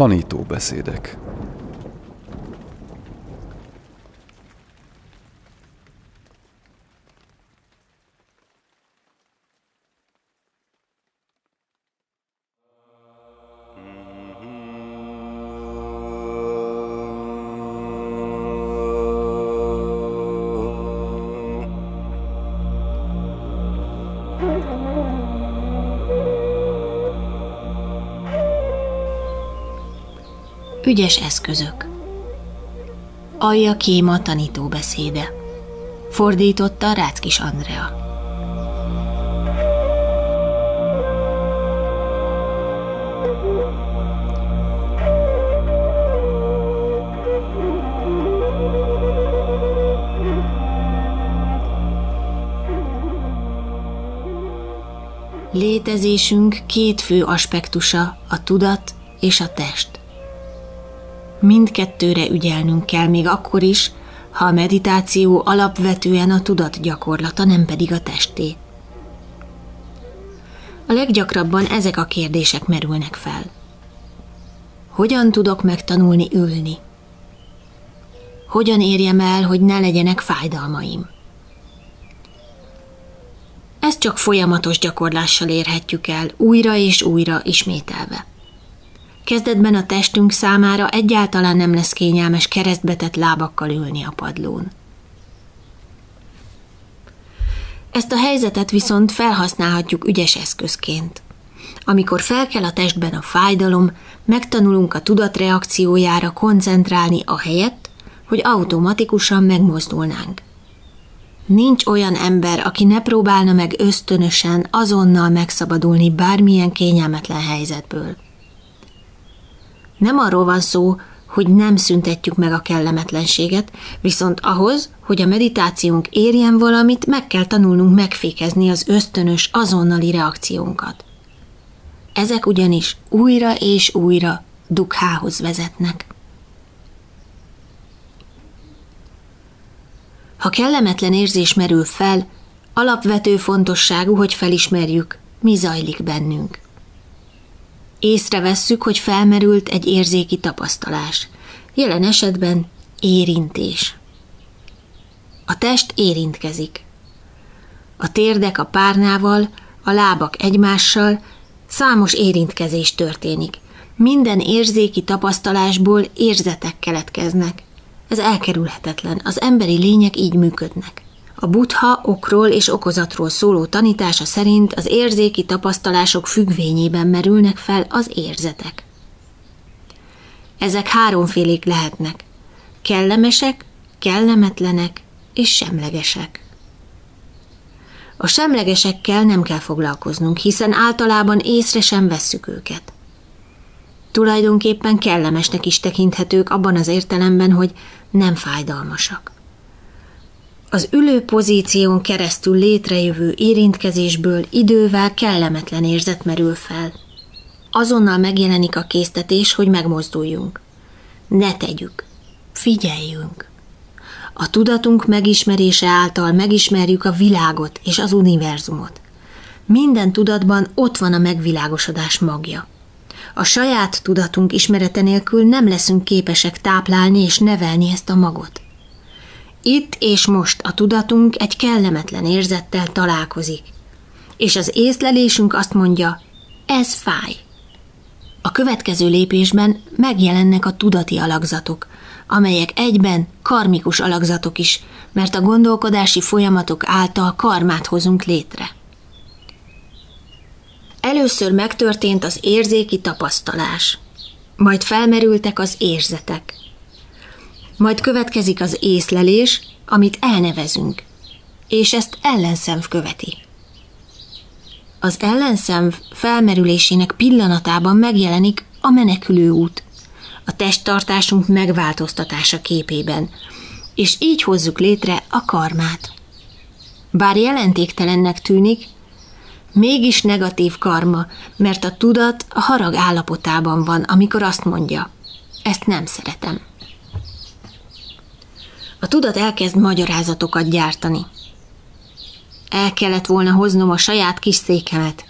Tanítóbeszédek Ügyes eszközök. Alja Kéma tanítóbeszéde. Fordította Ráckis Andrea. Létezésünk két fő aspektusa, a tudat és a test. Mindkettőre ügyelnünk kell még akkor is, ha a meditáció alapvetően a tudat gyakorlata, nem pedig a testé. A leggyakrabban ezek a kérdések merülnek fel. Hogyan tudok megtanulni ülni? Hogyan érjem el, hogy ne legyenek fájdalmaim? Ezt csak folyamatos gyakorlással érhetjük el, újra és újra ismételve. Kezdetben a testünk számára egyáltalán nem lesz kényelmes keresztbetett lábakkal ülni a padlón. Ezt a helyzetet viszont felhasználhatjuk ügyes eszközként. Amikor fel kell a testben a fájdalom, megtanulunk a tudatreakciójára koncentrálni a helyet, hogy automatikusan megmozdulnánk. Nincs olyan ember, aki ne próbálna meg ösztönösen azonnal megszabadulni bármilyen kényelmetlen helyzetből. Nem arról van szó, hogy nem szüntetjük meg a kellemetlenséget, viszont ahhoz, hogy a meditációnk érjen valamit, meg kell tanulnunk megfékezni az ösztönös, azonnali reakciónkat. Ezek ugyanis újra és újra dukhához vezetnek. Ha kellemetlen érzés merül fel, alapvető fontosságú, hogy felismerjük, mi zajlik bennünk. Észrevesszük, hogy felmerült egy érzéki tapasztalás. Jelen esetben érintés. A test érintkezik. A térdek a párnával, a lábak egymással, számos érintkezés történik. Minden érzéki tapasztalásból érzetek keletkeznek. Ez elkerülhetetlen, az emberi lények így működnek. A buddha okról és okozatról szóló tanítása szerint az érzéki tapasztalások függvényében merülnek fel az érzetek. Ezek háromfélék lehetnek. Kellemesek, kellemetlenek és semlegesek. A semlegesekkel nem kell foglalkoznunk, hiszen általában észre sem vesszük őket. Tulajdonképpen kellemesnek is tekinthetők abban az értelemben, hogy nem fájdalmasak. Az ülő pozíción keresztül létrejövő érintkezésből idővel kellemetlen érzet merül fel. Azonnal megjelenik a késztetés, hogy megmozduljunk. Ne tegyük. Figyeljünk. A tudatunk megismerése által megismerjük a világot és az univerzumot. Minden tudatban ott van a megvilágosodás magja. A saját tudatunk ismerete nélkül nem leszünk képesek táplálni és nevelni ezt a magot. Itt és most a tudatunk egy kellemetlen érzettel találkozik, és az észlelésünk azt mondja, ez fáj. A következő lépésben megjelennek a tudati alakzatok, amelyek egyben karmikus alakzatok is, mert a gondolkodási folyamatok által karmát hozunk létre. Először megtörtént az érzéki tapasztalás, majd felmerültek az érzetek, majd következik az észlelés, amit elnevezünk, és ezt ellenszemv követi. Az ellenszemv felmerülésének pillanatában megjelenik a menekülő út, a testtartásunk megváltoztatása képében, és így hozzuk létre a karmát. Bár jelentéktelennek tűnik, mégis negatív karma, mert a tudat a harag állapotában van, amikor azt mondja, ezt nem szeretem. A tudat elkezd magyarázatokat gyártani. El kellett volna hoznom a saját kis székemet.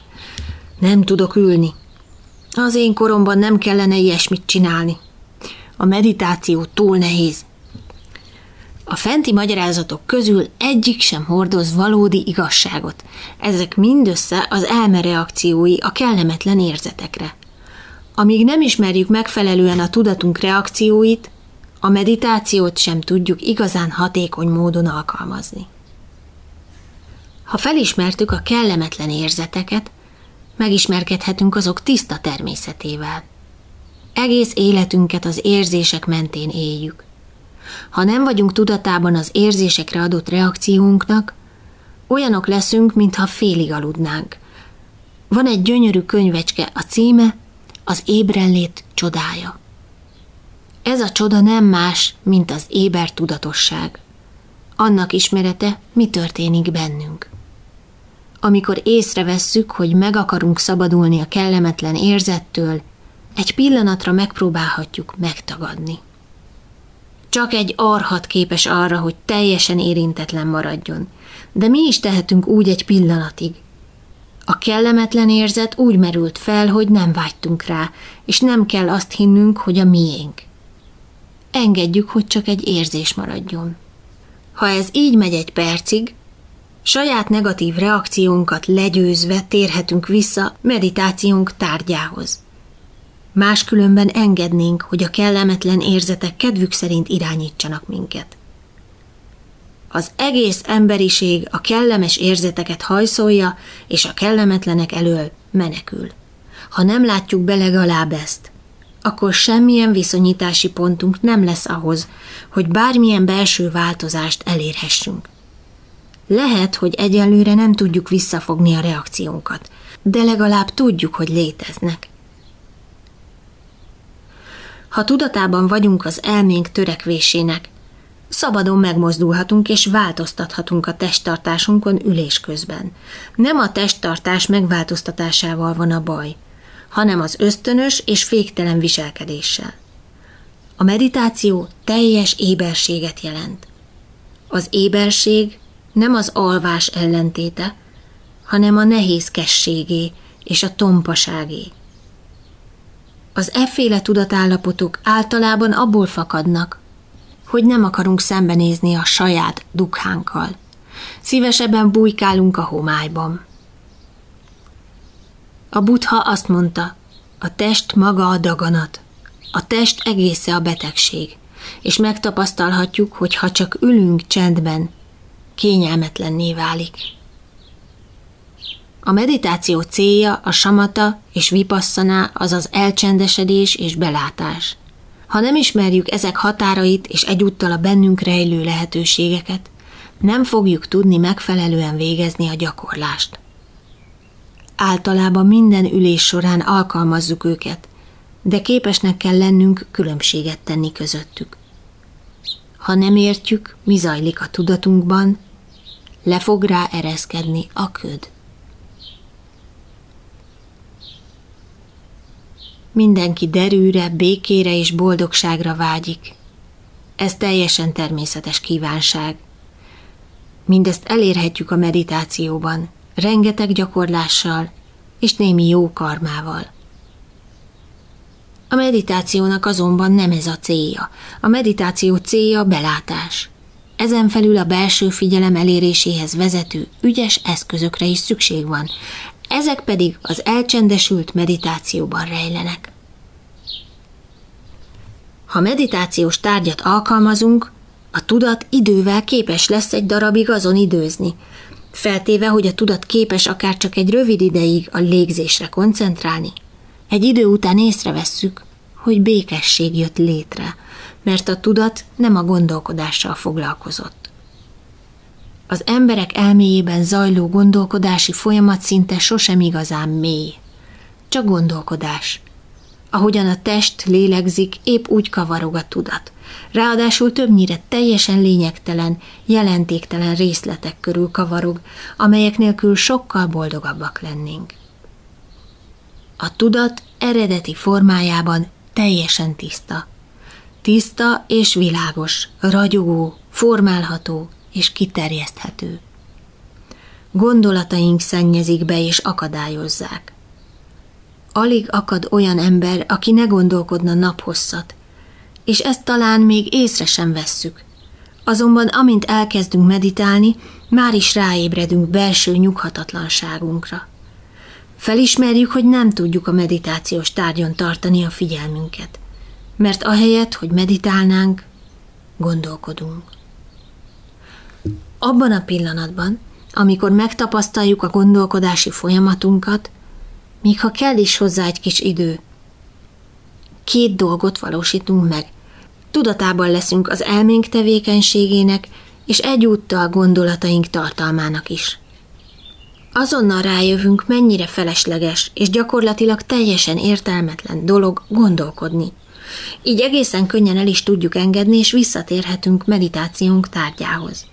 Nem tudok ülni. Az én koromban nem kellene ilyesmit csinálni. A meditáció túl nehéz. A fenti magyarázatok közül egyik sem hordoz valódi igazságot. Ezek mindössze az elme reakciói a kellemetlen érzetekre. Amíg nem ismerjük megfelelően a tudatunk reakcióit, a meditációt sem tudjuk igazán hatékony módon alkalmazni. Ha felismertük a kellemetlen érzeteket, megismerkedhetünk azok tiszta természetével. Egész életünket az érzések mentén éljük. Ha nem vagyunk tudatában az érzésekre adott reakciónknak, olyanok leszünk, mintha félig aludnánk. Van egy gyönyörű könyvecske, a címe Az ébrenlét csodája. Ez a csoda nem más, mint az éber tudatosság. Annak ismerete, mi történik bennünk. Amikor észrevesszük, hogy meg akarunk szabadulni a kellemetlen érzettől, egy pillanatra megpróbálhatjuk megtagadni. Csak egy arhat képes arra, hogy teljesen érintetlen maradjon. De mi is tehetünk úgy egy pillanatig. A kellemetlen érzet úgy merült fel, hogy nem vágytunk rá, és nem kell azt hinnünk, hogy a miénk. Engedjük, hogy csak egy érzés maradjon. Ha ez így megy egy percig, saját negatív reakciónkat legyőzve térhetünk vissza meditációnk tárgyához – Máskülönben engednénk, hogy a kellemetlen érzetek kedvük szerint irányítsanak minket. Az egész emberiség a kellemes érzeteket hajszolja, és a kellemetlenek elől menekül. Ha nem látjuk be legalább ezt, akkor semmilyen viszonyítási pontunk nem lesz ahhoz, hogy bármilyen belső változást elérhessünk. Lehet, hogy egyelőre nem tudjuk visszafogni a reakciónkat, de legalább tudjuk, hogy léteznek. Ha tudatában vagyunk az elménk törekvésének, szabadon megmozdulhatunk és változtathatunk a testtartásunkon ülés közben. Nem a testtartás megváltoztatásával van a baj, hanem az ösztönös és féktelen viselkedéssel. A meditáció teljes éberséget jelent. Az éberség nem az alvás ellentéte, hanem a nehézkességé és a tompaságé. Az efféle tudatállapotok általában abból fakadnak, hogy nem akarunk szembenézni a saját dukhánkkal. Szívesebben bujkálunk a homályban. A buddha azt mondta, a test maga a daganat, a test egésze a betegség, és megtapasztalhatjuk, hogy ha csak ülünk csendben, kényelmetlenné válik. A meditáció célja a samata és vipasszana, azaz elcsendesedés és belátás. Ha nem ismerjük ezek határait és egyúttal a bennünk rejlő lehetőségeket, nem fogjuk tudni megfelelően végezni a gyakorlást. Általában minden ülés során alkalmazzuk őket, de képesnek kell lennünk különbséget tenni közöttük. Ha nem értjük, mi zajlik a tudatunkban, le fog rá ereszkedni a köd. Mindenki derűre, békére és boldogságra vágyik. Ez teljesen természetes kívánság. Mindezt elérhetjük a meditációban, rengeteg gyakorlással és némi jó karmával. A meditációnak azonban nem ez a célja. A meditáció célja a belátás. Ezen felül a belső figyelem eléréséhez vezető ügyes eszközökre is szükség van ezek pedig az elcsendesült meditációban rejlenek. Ha meditációs tárgyat alkalmazunk, a tudat idővel képes lesz egy darabig azon időzni, feltéve, hogy a tudat képes akár csak egy rövid ideig a légzésre koncentrálni. Egy idő után észrevesszük, hogy békesség jött létre, mert a tudat nem a gondolkodással foglalkozott. Az emberek elméjében zajló gondolkodási folyamat szinte sosem igazán mély. Csak gondolkodás. Ahogyan a test lélegzik, épp úgy kavarog a tudat. Ráadásul többnyire teljesen lényegtelen, jelentéktelen részletek körül kavarog, amelyek nélkül sokkal boldogabbak lennénk. A tudat eredeti formájában teljesen tiszta. Tiszta és világos, ragyogó, formálható, és kiterjeszthető. Gondolataink szennyezik be és akadályozzák. Alig akad olyan ember, aki ne gondolkodna naphosszat, és ezt talán még észre sem vesszük. Azonban amint elkezdünk meditálni, már is ráébredünk belső nyughatatlanságunkra. Felismerjük, hogy nem tudjuk a meditációs tárgyon tartani a figyelmünket, mert ahelyett, hogy meditálnánk, gondolkodunk. Abban a pillanatban, amikor megtapasztaljuk a gondolkodási folyamatunkat, még ha kell is hozzá egy kis idő, két dolgot valósítunk meg. Tudatában leszünk az elménk tevékenységének, és egyúttal gondolataink tartalmának is. Azonnal rájövünk, mennyire felesleges és gyakorlatilag teljesen értelmetlen dolog gondolkodni. Így egészen könnyen el is tudjuk engedni, és visszatérhetünk meditációnk tárgyához.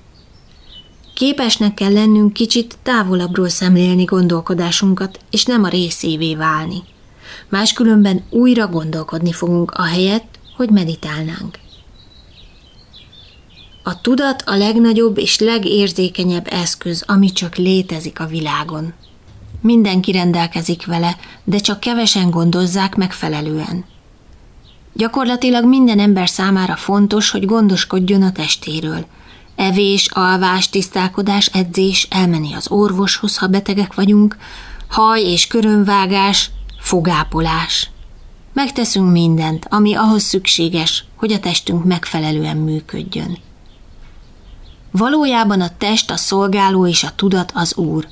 Képesnek kell lennünk kicsit távolabbról szemlélni gondolkodásunkat, és nem a részévé válni. Máskülönben újra gondolkodni fogunk a helyet, hogy meditálnánk. A tudat a legnagyobb és legérzékenyebb eszköz, ami csak létezik a világon. Mindenki rendelkezik vele, de csak kevesen gondozzák megfelelően. Gyakorlatilag minden ember számára fontos, hogy gondoskodjon a testéről. Evés, alvás, tisztálkodás, edzés, elmenni az orvoshoz, ha betegek vagyunk, haj és körönvágás, fogápolás. Megteszünk mindent, ami ahhoz szükséges, hogy a testünk megfelelően működjön. Valójában a test, a szolgáló és a tudat az úr.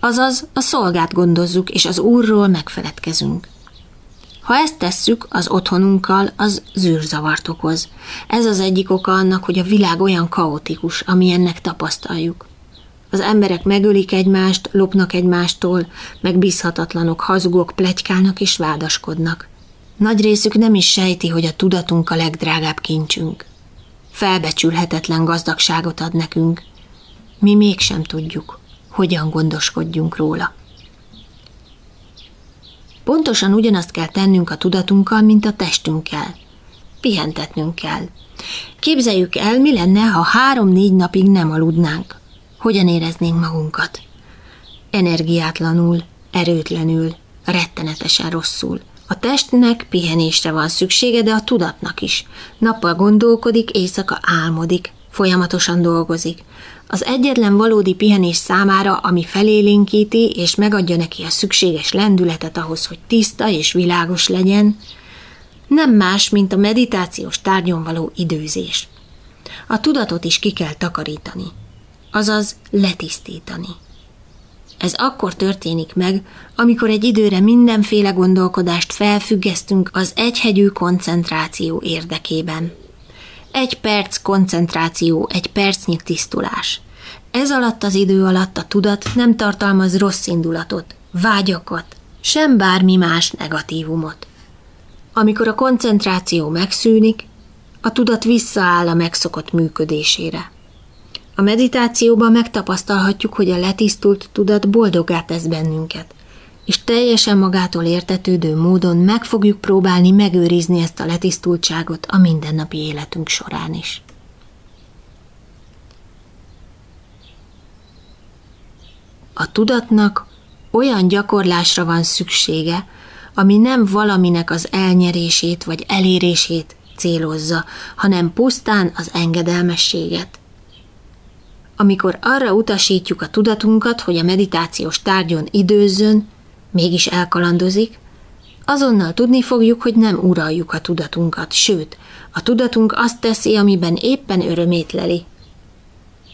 Azaz a szolgát gondozzuk, és az úrról megfeledkezünk. Ha ezt tesszük, az otthonunkkal az zűrzavart okoz. Ez az egyik oka annak, hogy a világ olyan kaotikus, amilyennek tapasztaljuk. Az emberek megölik egymást, lopnak egymástól, megbízhatatlanok, hazugok, plegykálnak és vádaskodnak. Nagy részük nem is sejti, hogy a tudatunk a legdrágább kincsünk. Felbecsülhetetlen gazdagságot ad nekünk. Mi mégsem tudjuk, hogyan gondoskodjunk róla. Pontosan ugyanazt kell tennünk a tudatunkkal, mint a testünkkel. Pihentetnünk kell. Képzeljük el, mi lenne, ha három-négy napig nem aludnánk. Hogyan éreznénk magunkat? Energiátlanul, erőtlenül, rettenetesen rosszul. A testnek pihenésre van szüksége, de a tudatnak is. Nappal gondolkodik, éjszaka álmodik, folyamatosan dolgozik. Az egyetlen valódi pihenés számára, ami felélénkíti és megadja neki a szükséges lendületet ahhoz, hogy tiszta és világos legyen, nem más, mint a meditációs tárgyon való időzés. A tudatot is ki kell takarítani, azaz letisztítani. Ez akkor történik meg, amikor egy időre mindenféle gondolkodást felfüggesztünk az egyhegyű koncentráció érdekében. Egy perc koncentráció, egy percnyi tisztulás. Ez alatt az idő alatt a tudat nem tartalmaz rossz indulatot, vágyakat, sem bármi más negatívumot. Amikor a koncentráció megszűnik, a tudat visszaáll a megszokott működésére. A meditációban megtapasztalhatjuk, hogy a letisztult tudat boldogá tesz bennünket, és teljesen magától értetődő módon meg fogjuk próbálni megőrizni ezt a letisztultságot a mindennapi életünk során is. A tudatnak olyan gyakorlásra van szüksége, ami nem valaminek az elnyerését vagy elérését célozza, hanem pusztán az engedelmességet. Amikor arra utasítjuk a tudatunkat, hogy a meditációs tárgyon időzzön, mégis elkalandozik, azonnal tudni fogjuk, hogy nem uraljuk a tudatunkat, sőt, a tudatunk azt teszi, amiben éppen örömét leli.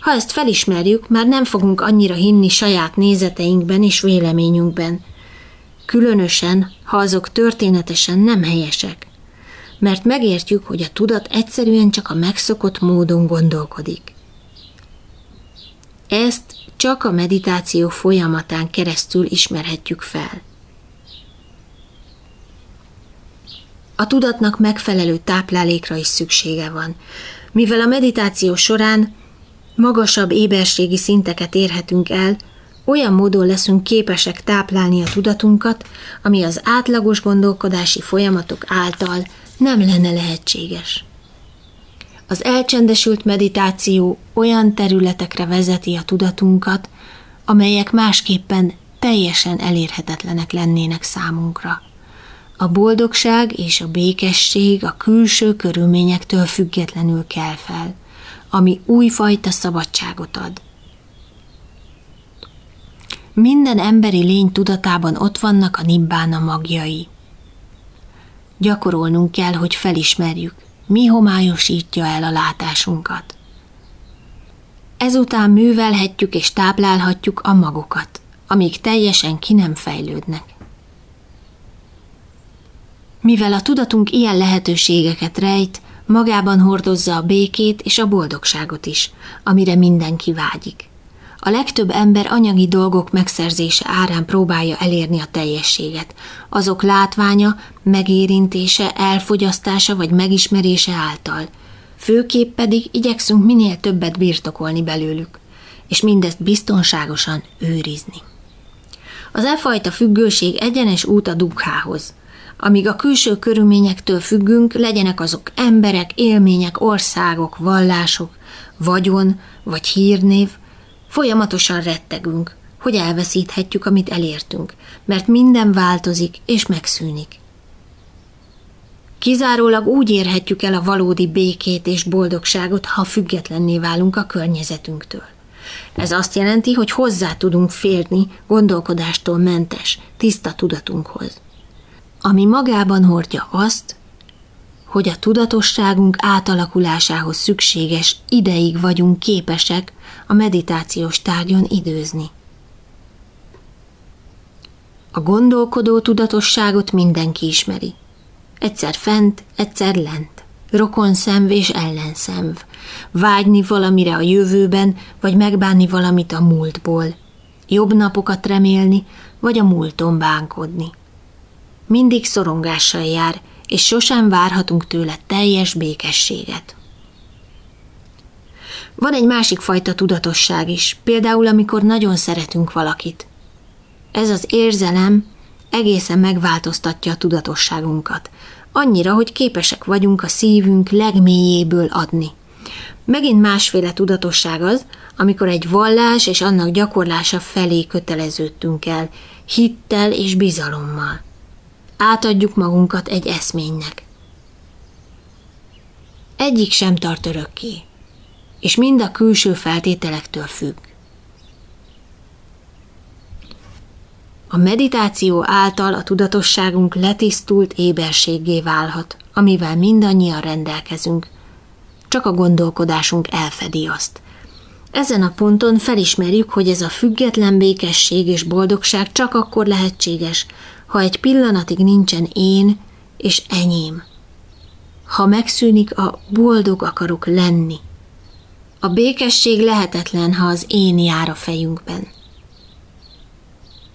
Ha ezt felismerjük, már nem fogunk annyira hinni saját nézeteinkben és véleményünkben, különösen, ha azok történetesen nem helyesek, mert megértjük, hogy a tudat egyszerűen csak a megszokott módon gondolkodik. Ezt csak a meditáció folyamatán keresztül ismerhetjük fel. A tudatnak megfelelő táplálékra is szüksége van, mivel a meditáció során magasabb éberségi szinteket érhetünk el, olyan módon leszünk képesek táplálni a tudatunkat, ami az átlagos gondolkodási folyamatok által nem lenne lehetséges. Az elcsendesült meditáció olyan területekre vezeti a tudatunkat, amelyek másképpen teljesen elérhetetlenek lennének számunkra. A boldogság és a békesség a külső körülményektől függetlenül kell fel, ami újfajta szabadságot ad. Minden emberi lény tudatában ott vannak a nibbána magjai. Gyakorolnunk kell, hogy felismerjük, mi homályosítja el a látásunkat. Ezután művelhetjük és táplálhatjuk a magokat, amíg teljesen ki nem fejlődnek. Mivel a tudatunk ilyen lehetőségeket rejt, magában hordozza a békét és a boldogságot is, amire mindenki vágyik. A legtöbb ember anyagi dolgok megszerzése árán próbálja elérni a teljességet. Azok látványa, megérintése, elfogyasztása vagy megismerése által. Főképp pedig igyekszünk minél többet birtokolni belőlük, és mindezt biztonságosan őrizni. Az e fajta függőség egyenes út a dughához. Amíg a külső körülményektől függünk, legyenek azok emberek, élmények, országok, vallások, vagyon vagy hírnév, Folyamatosan rettegünk, hogy elveszíthetjük, amit elértünk, mert minden változik és megszűnik. Kizárólag úgy érhetjük el a valódi békét és boldogságot, ha függetlenné válunk a környezetünktől. Ez azt jelenti, hogy hozzá tudunk férni gondolkodástól mentes, tiszta tudatunkhoz, ami magában hordja azt, hogy a tudatosságunk átalakulásához szükséges ideig vagyunk képesek a meditációs tárgyon időzni. A gondolkodó tudatosságot mindenki ismeri. Egyszer fent, egyszer lent. Rokon szemv és ellenszemv. Vágyni valamire a jövőben, vagy megbánni valamit a múltból. Jobb napokat remélni, vagy a múlton bánkodni. Mindig szorongással jár, és sosem várhatunk tőle teljes békességet. Van egy másik fajta tudatosság is, például amikor nagyon szeretünk valakit. Ez az érzelem egészen megváltoztatja a tudatosságunkat, annyira, hogy képesek vagyunk a szívünk legmélyéből adni. Megint másféle tudatosság az, amikor egy vallás és annak gyakorlása felé köteleződtünk el, hittel és bizalommal. Átadjuk magunkat egy eszménynek. Egyik sem tart örökké és mind a külső feltételektől függ. A meditáció által a tudatosságunk letisztult éberséggé válhat, amivel mindannyian rendelkezünk, csak a gondolkodásunk elfedi azt. Ezen a ponton felismerjük, hogy ez a független békesség és boldogság csak akkor lehetséges, ha egy pillanatig nincsen én és enyém. Ha megszűnik a boldog akarok lenni – a békesség lehetetlen, ha az én jár a fejünkben.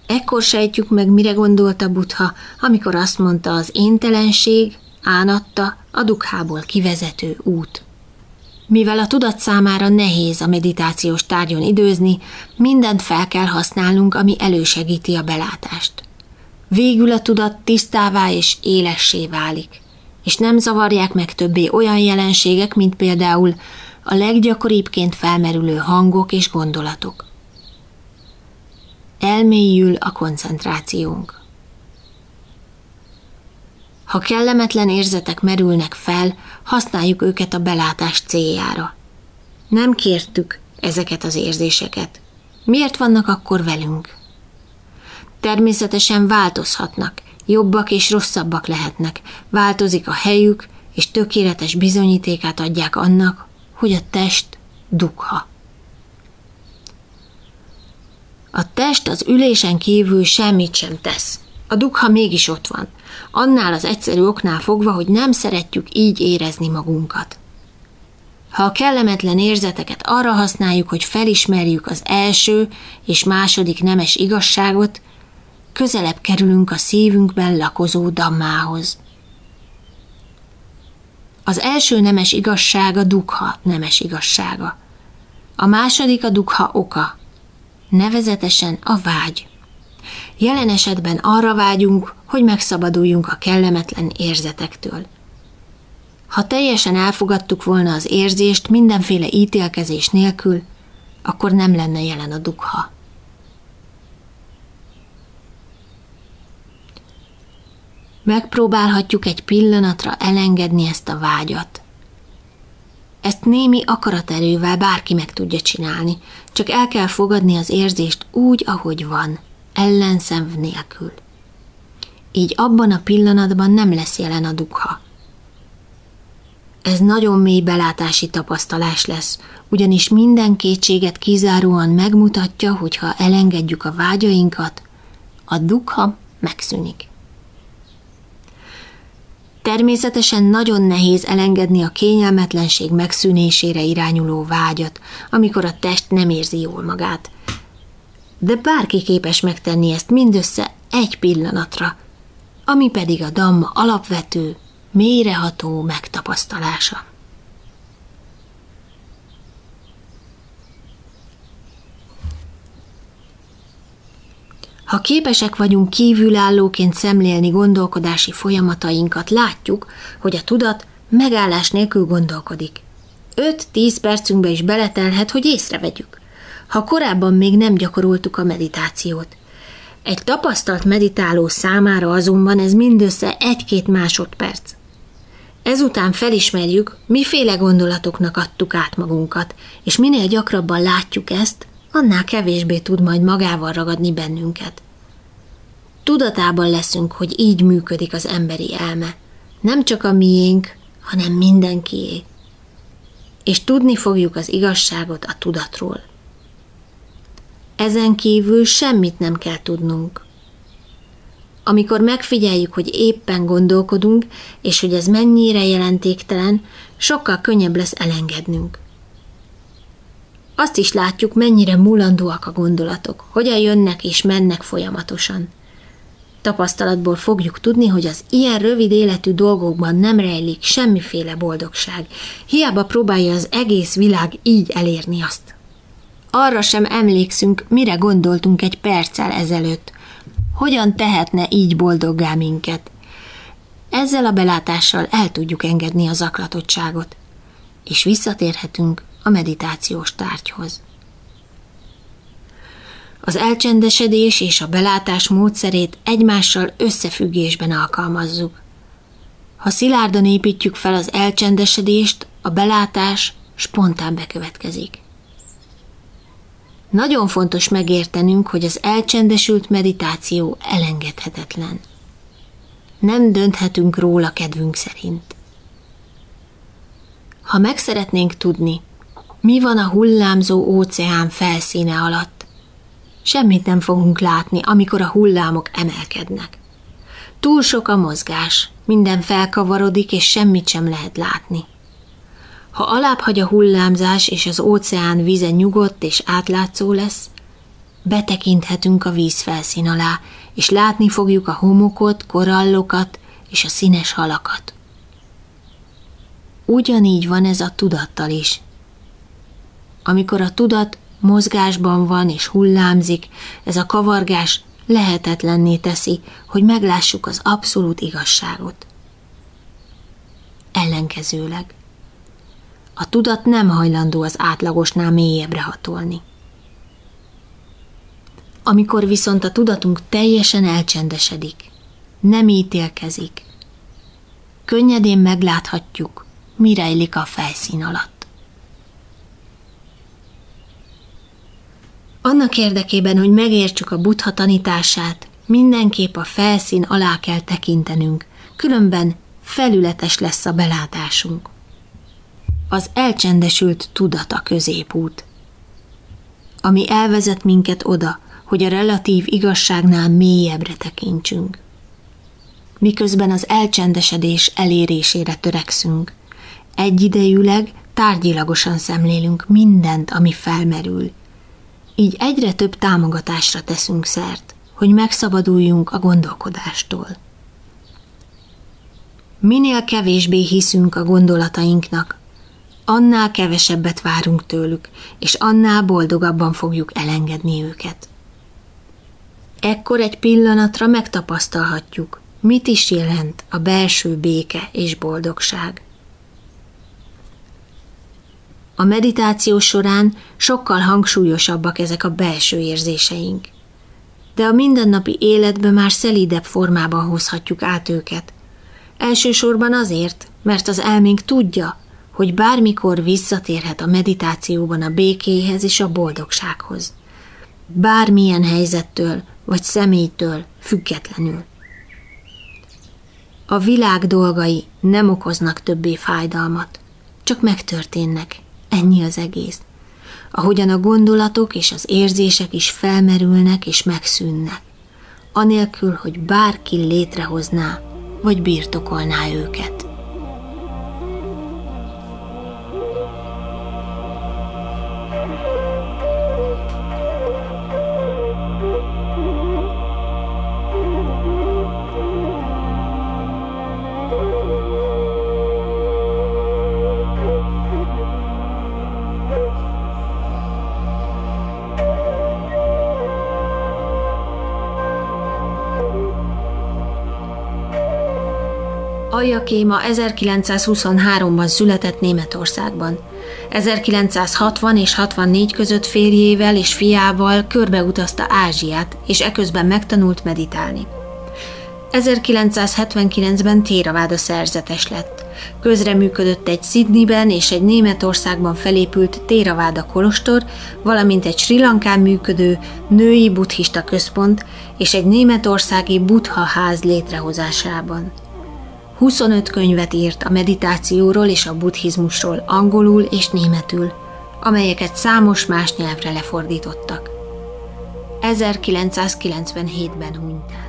Ekkor sejtjük meg, mire gondolta Butha, amikor azt mondta, az éntelenség, ánatta a dukhából kivezető út. Mivel a tudat számára nehéz a meditációs tárgyon időzni, mindent fel kell használnunk, ami elősegíti a belátást. Végül a tudat tisztává és élessé válik, és nem zavarják meg többé olyan jelenségek, mint például a leggyakoribbként felmerülő hangok és gondolatok. Elmélyül a koncentrációnk. Ha kellemetlen érzetek merülnek fel, használjuk őket a belátás céljára. Nem kértük ezeket az érzéseket. Miért vannak akkor velünk? Természetesen változhatnak, jobbak és rosszabbak lehetnek, változik a helyük, és tökéletes bizonyítékát adják annak, hogy a test dugha. A test az ülésen kívül semmit sem tesz. A dugha mégis ott van. Annál az egyszerű oknál fogva, hogy nem szeretjük így érezni magunkat. Ha a kellemetlen érzeteket arra használjuk, hogy felismerjük az első és második nemes igazságot, közelebb kerülünk a szívünkben lakozó dammához. Az első nemes igazsága dukha nemes igazsága. A második a dukha oka, nevezetesen a vágy. Jelen esetben arra vágyunk, hogy megszabaduljunk a kellemetlen érzetektől. Ha teljesen elfogadtuk volna az érzést mindenféle ítélkezés nélkül, akkor nem lenne jelen a dukha. Megpróbálhatjuk egy pillanatra elengedni ezt a vágyat. Ezt némi akaraterővel bárki meg tudja csinálni, csak el kell fogadni az érzést úgy, ahogy van ellenszenv nélkül. Így abban a pillanatban nem lesz jelen a dukha. Ez nagyon mély belátási tapasztalás lesz, ugyanis minden kétséget kizáróan megmutatja, hogy ha elengedjük a vágyainkat, a dukha megszűnik. Természetesen nagyon nehéz elengedni a kényelmetlenség megszűnésére irányuló vágyat, amikor a test nem érzi jól magát. De bárki képes megtenni ezt mindössze egy pillanatra, ami pedig a damma alapvető, mélyreható megtapasztalása. Ha képesek vagyunk kívülállóként szemlélni gondolkodási folyamatainkat, látjuk, hogy a tudat megállás nélkül gondolkodik. 5-10 percünkbe is beletelhet, hogy észrevegyük. Ha korábban még nem gyakoroltuk a meditációt. Egy tapasztalt meditáló számára azonban ez mindössze egy-két másodperc. Ezután felismerjük, miféle gondolatoknak adtuk át magunkat, és minél gyakrabban látjuk ezt, annál kevésbé tud majd magával ragadni bennünket. Tudatában leszünk, hogy így működik az emberi elme. Nem csak a miénk, hanem mindenkié. És tudni fogjuk az igazságot a tudatról. Ezen kívül semmit nem kell tudnunk. Amikor megfigyeljük, hogy éppen gondolkodunk, és hogy ez mennyire jelentéktelen, sokkal könnyebb lesz elengednünk. Azt is látjuk, mennyire mulandóak a gondolatok, hogyan jönnek és mennek folyamatosan. Tapasztalatból fogjuk tudni, hogy az ilyen rövid életű dolgokban nem rejlik semmiféle boldogság. Hiába próbálja az egész világ így elérni azt. Arra sem emlékszünk, mire gondoltunk egy perccel ezelőtt. Hogyan tehetne így boldoggá minket? Ezzel a belátással el tudjuk engedni a zaklatottságot, és visszatérhetünk a meditációs tárgyhoz. Az elcsendesedés és a belátás módszerét egymással összefüggésben alkalmazzuk. Ha szilárdan építjük fel az elcsendesedést, a belátás spontán bekövetkezik. Nagyon fontos megértenünk, hogy az elcsendesült meditáció elengedhetetlen. Nem dönthetünk róla kedvünk szerint. Ha meg szeretnénk tudni, mi van a hullámzó óceán felszíne alatt? Semmit nem fogunk látni, amikor a hullámok emelkednek. Túl sok a mozgás, minden felkavarodik, és semmit sem lehet látni. Ha alább hagy a hullámzás, és az óceán víze nyugodt és átlátszó lesz, betekinthetünk a víz felszín alá, és látni fogjuk a homokot, korallokat és a színes halakat. Ugyanígy van ez a tudattal is – amikor a tudat mozgásban van és hullámzik, ez a kavargás lehetetlenné teszi, hogy meglássuk az abszolút igazságot. Ellenkezőleg. A tudat nem hajlandó az átlagosnál mélyebbre hatolni. Amikor viszont a tudatunk teljesen elcsendesedik, nem ítélkezik, könnyedén megláthatjuk, mi rejlik a felszín alatt. Annak érdekében, hogy megértsük a buddha tanítását, mindenképp a felszín alá kell tekintenünk, különben felületes lesz a belátásunk. Az elcsendesült tudat a középút, ami elvezet minket oda, hogy a relatív igazságnál mélyebbre tekintsünk. Miközben az elcsendesedés elérésére törekszünk, egyidejűleg tárgyilagosan szemlélünk mindent, ami felmerül – így egyre több támogatásra teszünk szert, hogy megszabaduljunk a gondolkodástól. Minél kevésbé hiszünk a gondolatainknak, annál kevesebbet várunk tőlük, és annál boldogabban fogjuk elengedni őket. Ekkor egy pillanatra megtapasztalhatjuk, mit is jelent a belső béke és boldogság. A meditáció során sokkal hangsúlyosabbak ezek a belső érzéseink. de a mindennapi életbe már szelídebb formában hozhatjuk át őket. Elsősorban azért, mert az elménk tudja, hogy bármikor visszatérhet a meditációban a békéhez és a boldogsághoz. Bármilyen helyzettől vagy személytől függetlenül. A világ dolgai nem okoznak többé fájdalmat, csak megtörténnek. Ennyi az egész. Ahogyan a gondolatok és az érzések is felmerülnek és megszűnnek, anélkül, hogy bárki létrehozná vagy birtokolná őket. Alja Kéma 1923-ban született Németországban. 1960 és 64 között férjével és fiával körbeutazta Ázsiát, és eközben megtanult meditálni. 1979-ben Téraváda szerzetes lett. Közreműködött egy Sydneyben és egy Németországban felépült Téraváda kolostor, valamint egy Sri Lankán működő női buddhista központ és egy németországi buddha ház létrehozásában. 25 könyvet írt a meditációról és a buddhizmusról angolul és németül, amelyeket számos más nyelvre lefordítottak. 1997-ben hunyt el.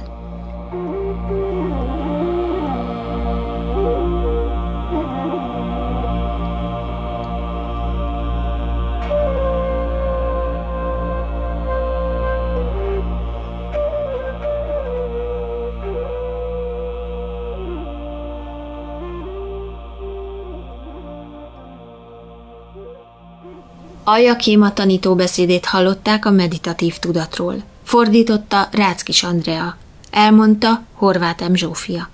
Alja Kéma tanító beszédét hallották a meditatív tudatról. Fordította Ráckis Andrea. Elmondta Horváth M. Zsófia.